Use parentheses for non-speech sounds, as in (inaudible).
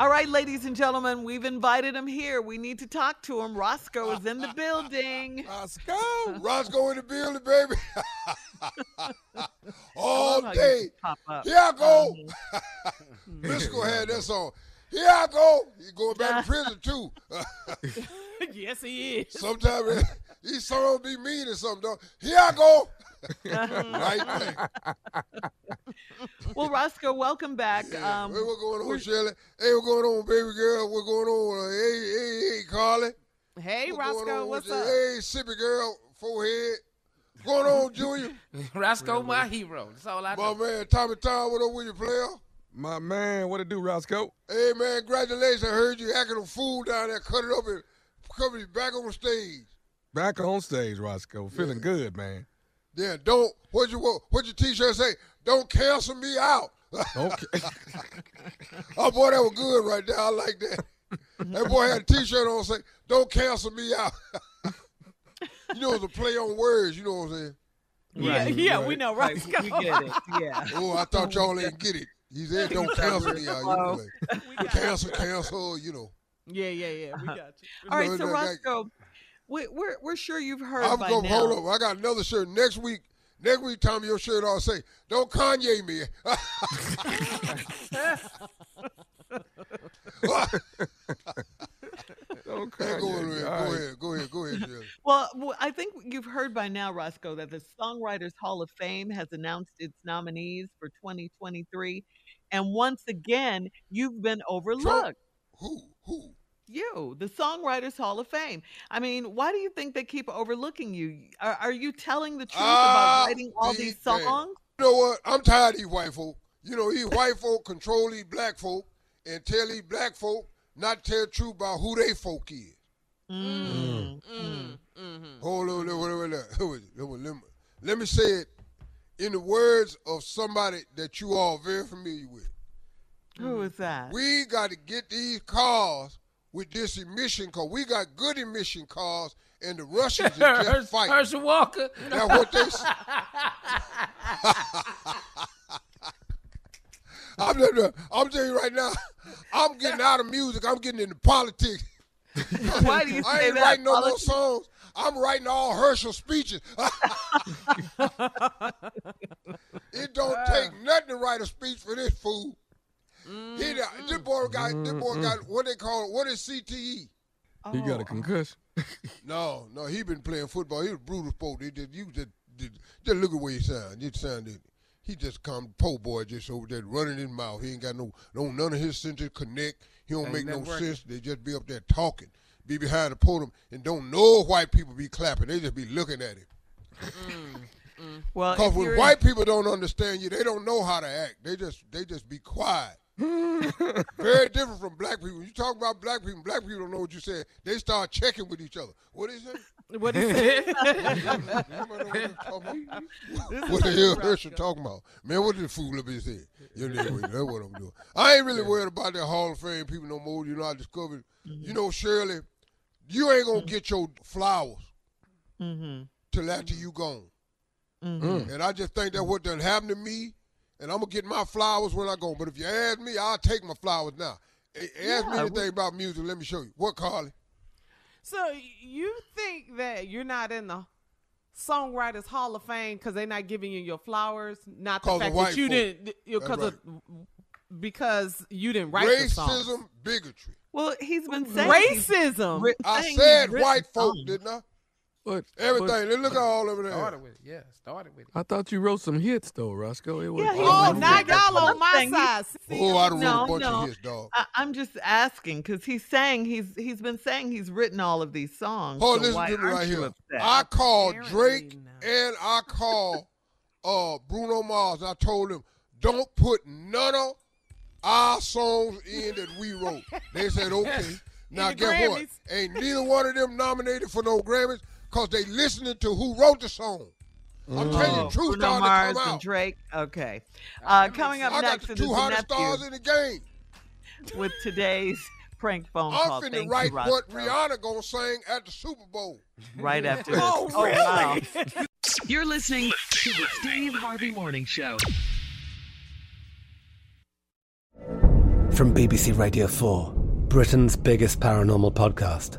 All right, ladies and gentlemen, we've invited him here. We need to talk to him. Roscoe is in the (laughs) building. Roscoe, Roscoe in the building, baby. (laughs) All love how you day. just pop up. Here I go. Mystikal had that song. Here I go. He going back to prison (laughs) too. yes, he is. Sometimes he some be mean or something. Though. Here I go. Right thing. Well, Roscoe, welcome back. Yeah. Um, hey, what's going on, we're- Shirley? Hey, what's going on, baby girl? What's going on? Uh, hey, hey, hey, Carly. hey, What's Roscoe, on what's with you? up? Hey, sippy girl, forehead. What's going on, Junior? (laughs) Roscoe, my hero. That's all I My know. man, Tommy Tom, what up with you, player? My man, what it do, Roscoe? Hey man, congratulations! I heard you acting a fool down there, cut it up and coming back on stage. Back on stage, Roscoe. Feeling good, man. Yeah, don't what you what your t-shirt say? Don't cancel me out. Okay. (laughs) oh boy, that was good right there. I like that. That boy had a t-shirt on say, "Don't cancel me out." (laughs) you know, it's a play on words. You know what I'm saying? Yeah, yeah, we know, Right, Roscoe. we get it. Yeah. Oh, I thought y'all ain't get it. He said, "Don't (laughs) cancel me out." You know, like, cancel, cancel. You know. Yeah, yeah, yeah. We uh-huh. got you. You All right, know, so that- Roscoe, we, we're we're sure you've heard I'm by gonna now. hold up. I got another shirt next week. Next week, Tommy, your shirt all say, "Don't Kanye me." Okay. (laughs) Hey, go ahead, All go ahead, go ahead, go ahead, Shirley. (laughs) Well, w- I think you've heard by now, Roscoe, that the Songwriters Hall of Fame has announced its nominees for 2023, and once again, you've been overlooked. Who? Who? You, the Songwriters Hall of Fame. I mean, why do you think they keep overlooking you? Are, are you telling the truth Ah, about writing all the- these man. songs? You know what? I'm tired of these white folk. You know, these white folk control these black folk and tell these black folk not tell the truth about who they folk is. Mm. Hold on, wait, wait, wait, wait, wait, wait, let, me, let me say it in the words of somebody that you all very familiar with. Who is that? We got to get these cars with this emission car. We got good emission cars, and the (laughs) Russians is just fighting. Herschel Walker. That's what they. s- (laughs) I'm telling you right now, I'm getting out of music. I'm getting into politics. (laughs) Why do you I say ain't writing no more songs. I'm writing all Herschel speeches. it don't take ah. nothing to write a speech for this fool. He, done- mm, this boy got, this mm, boy got mm. what they call. What is CTE? He got a oh. concussion. (laughs) No, no, he been playing football. He was brutal sport. He just, you just, just, just look at where he sound. It sounded. He just come po boy just over there running his mouth. He ain't got no, no none of his senses connect. He don't Ain't make no working. sense. They just be up there talking, be behind the podium, and don't know white people be clapping. They just be looking at him. Well, Because when you're white people don't understand you, they don't know how to act. They just they just be quiet. (laughs) Very different from black people. You talk about black people, black people don't know what you said. They start checking with each other. What (laughs) is it? what is it? what the hell Herschel talking about? Man, what did the fool up his head? You know, that's what I'm doing. I ain't really worried about that Hall of Fame people no more. You know, I discovered, you know, Shirley, you ain't gonna get your flowers mm-hmm. till after you gone. Mm-hmm. And I just think that what done happened to me, and I'm gonna get my flowers when I go. But if you ask me, I'll take my flowers now. A- Ask me Yeah, anything about music. Let me show you. What, Carly? So you think that you're not in the Songwriters Hall of Fame because they're not giving you your flowers, not the of fact white that you folk. didn't, because That's of because you didn't write the song. Racism, bigotry. Well, he's been saying Racism. I said white folk, didn't I? But Everything. but They look at all over there. Started with it. Yeah, started with it. I thought you wrote some hits though, Roscoe. It was, Yeah, Oh, now y'all on my saying. He- side. Oh, I done No, wrote a bunch no. of hits, dog. I, I'm just asking because he's saying he's he's been saying he's written all of these songs. Oh, so listen why to me aren't right you here. upset? I called Apparently Drake not. and I called uh, Bruno Mars. I told them, don't put none of our songs in that we wrote. They said, (laughs) okay. Now, the guess what? Ain't neither one of them nominated for no Grammys because they listening to who wrote the song. I'm telling you, Oh, the truth Bruno starting Mars to come and out. Drake. Okay. Uh, coming up I got next the it two is the hottest stars nephew in the game. with today's prank phone I'm call. finna write you, what Roscoe. Rihanna gonna sing at the Super Bowl. right after this. Oh, wow. (laughs) You're listening to the Steve Harvey Morning Show. From BBC Radio 4, Britain's biggest paranormal podcast